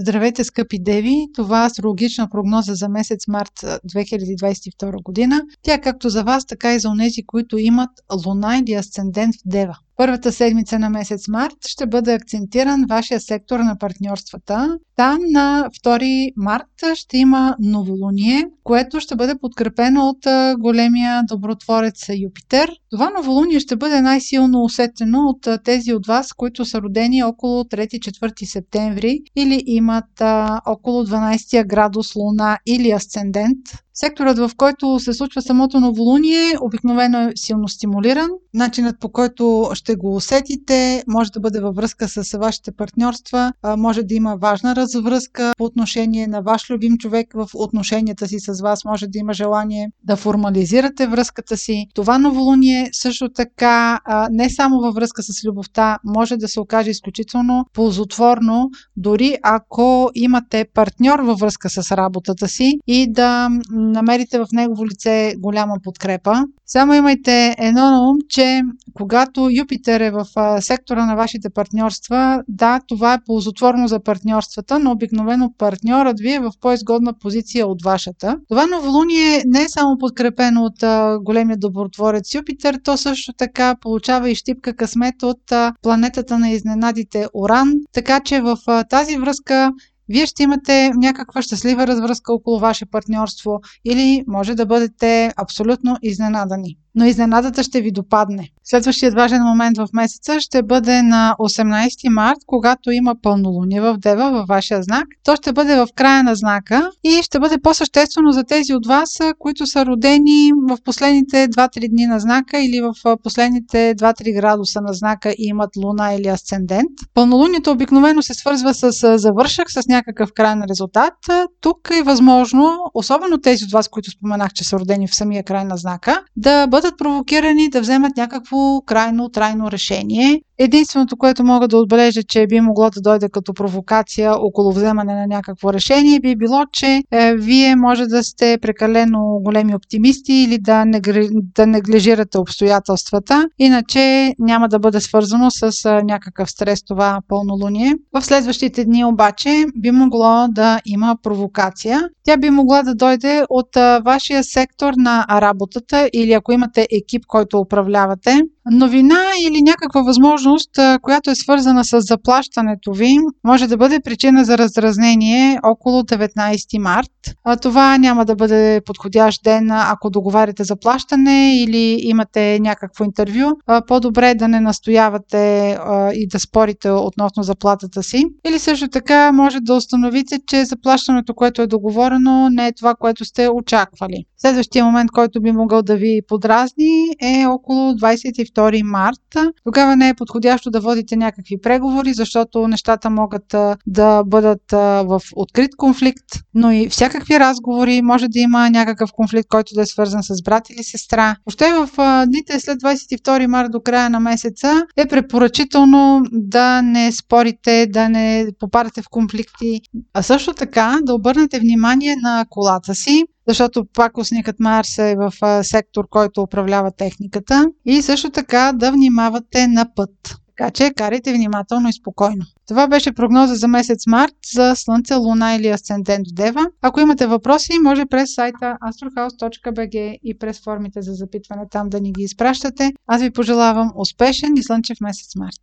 Здравейте, скъпи деви! Това е астрологична прогноза за месец март 2022 година. Тя е както за вас, така и за онези, които имат луна или асцендент в дева. Първата седмица на месец март ще бъде акцентиран вашия сектор на партньорствата. Там на 2 март ще има новолуние, което ще бъде подкрепено от големия добротворец Юпитер. Това новолуние ще бъде най-силно усетено от тези от вас, които са родени около 3-4 септември или имат около 12 градус луна или асцендент. Секторът, в който се случва самото новолуние, обикновено е силно стимулиран. Начинът по който ще го усетите може да бъде във връзка с вашите партньорства, може да има важна развръзка по отношение на ваш любим човек в отношенията си с вас, може да има желание да формализирате връзката си. Това новолуние също така не само във връзка с любовта, може да се окаже изключително ползотворно, дори ако имате партньор във връзка с работата си и да намерите в негово лице голяма подкрепа. Само имайте едно на ум, че когато Юпитер е в сектора на вашите партньорства, да, това е ползотворно за партньорствата, но обикновено партньорът ви е в по-изгодна позиция от вашата. Това новолуние не е само подкрепено от големия добротворец Юпитер, то също така получава и щипка късмет от планетата на изненадите Оран, така че в тази връзка вие ще имате някаква щастлива развръзка около ваше партньорство или може да бъдете абсолютно изненадани но изненадата ще ви допадне. Следващият важен момент в месеца ще бъде на 18 март, когато има пълнолуние в Дева във вашия знак. То ще бъде в края на знака и ще бъде по-съществено за тези от вас, които са родени в последните 2-3 дни на знака или в последните 2-3 градуса на знака и имат луна или асцендент. Пълнолунието обикновено се свързва с завършък, с някакъв крайен резултат. Тук е възможно, особено тези от вас, които споменах, че са родени в самия край на знака, да бъдат провокирани да вземат някакво крайно трайно решение Единственото, което мога да отбележа, че би могло да дойде като провокация около вземане на някакво решение, би било, че е, вие може да сте прекалено големи оптимисти или да, негри, да неглижирате обстоятелствата, иначе няма да бъде свързано с е, някакъв стрес това пълнолуние. В следващите дни обаче би могло да има провокация. Тя би могла да дойде от вашия сектор на работата или ако имате екип, който управлявате, новина или някаква възможност, която е свързана с заплащането ви, може да бъде причина за раздразнение около 19 март. Това няма да бъде подходящ ден, ако договаряте заплащане или имате някакво интервю. По-добре е да не настоявате и да спорите относно заплатата си. Или също така може да установите, че заплащането, което е договорено, не е това, което сте очаквали. Следващия момент, който би могъл да ви подразни е около 22 март. Тогава не е подходящо да водите някакви преговори, защото нещата могат да бъдат в открит конфликт, но и всякакви разговори може да има някакъв конфликт, който да е свързан с брат или сестра. Още в дните след 22 март до края на месеца е препоръчително да не спорите, да не попадате в конфликти, а също така да обърнете внимание на колата си, защото пакостникът Марс е в сектор, който управлява техниката и също така да внимавате на път. Така че карайте внимателно и спокойно. Това беше прогноза за месец март за Слънце, Луна или Асцендент в Дева. Ако имате въпроси, може през сайта astrohouse.bg и през формите за запитване там да ни ги изпращате. Аз ви пожелавам успешен и слънчев месец март.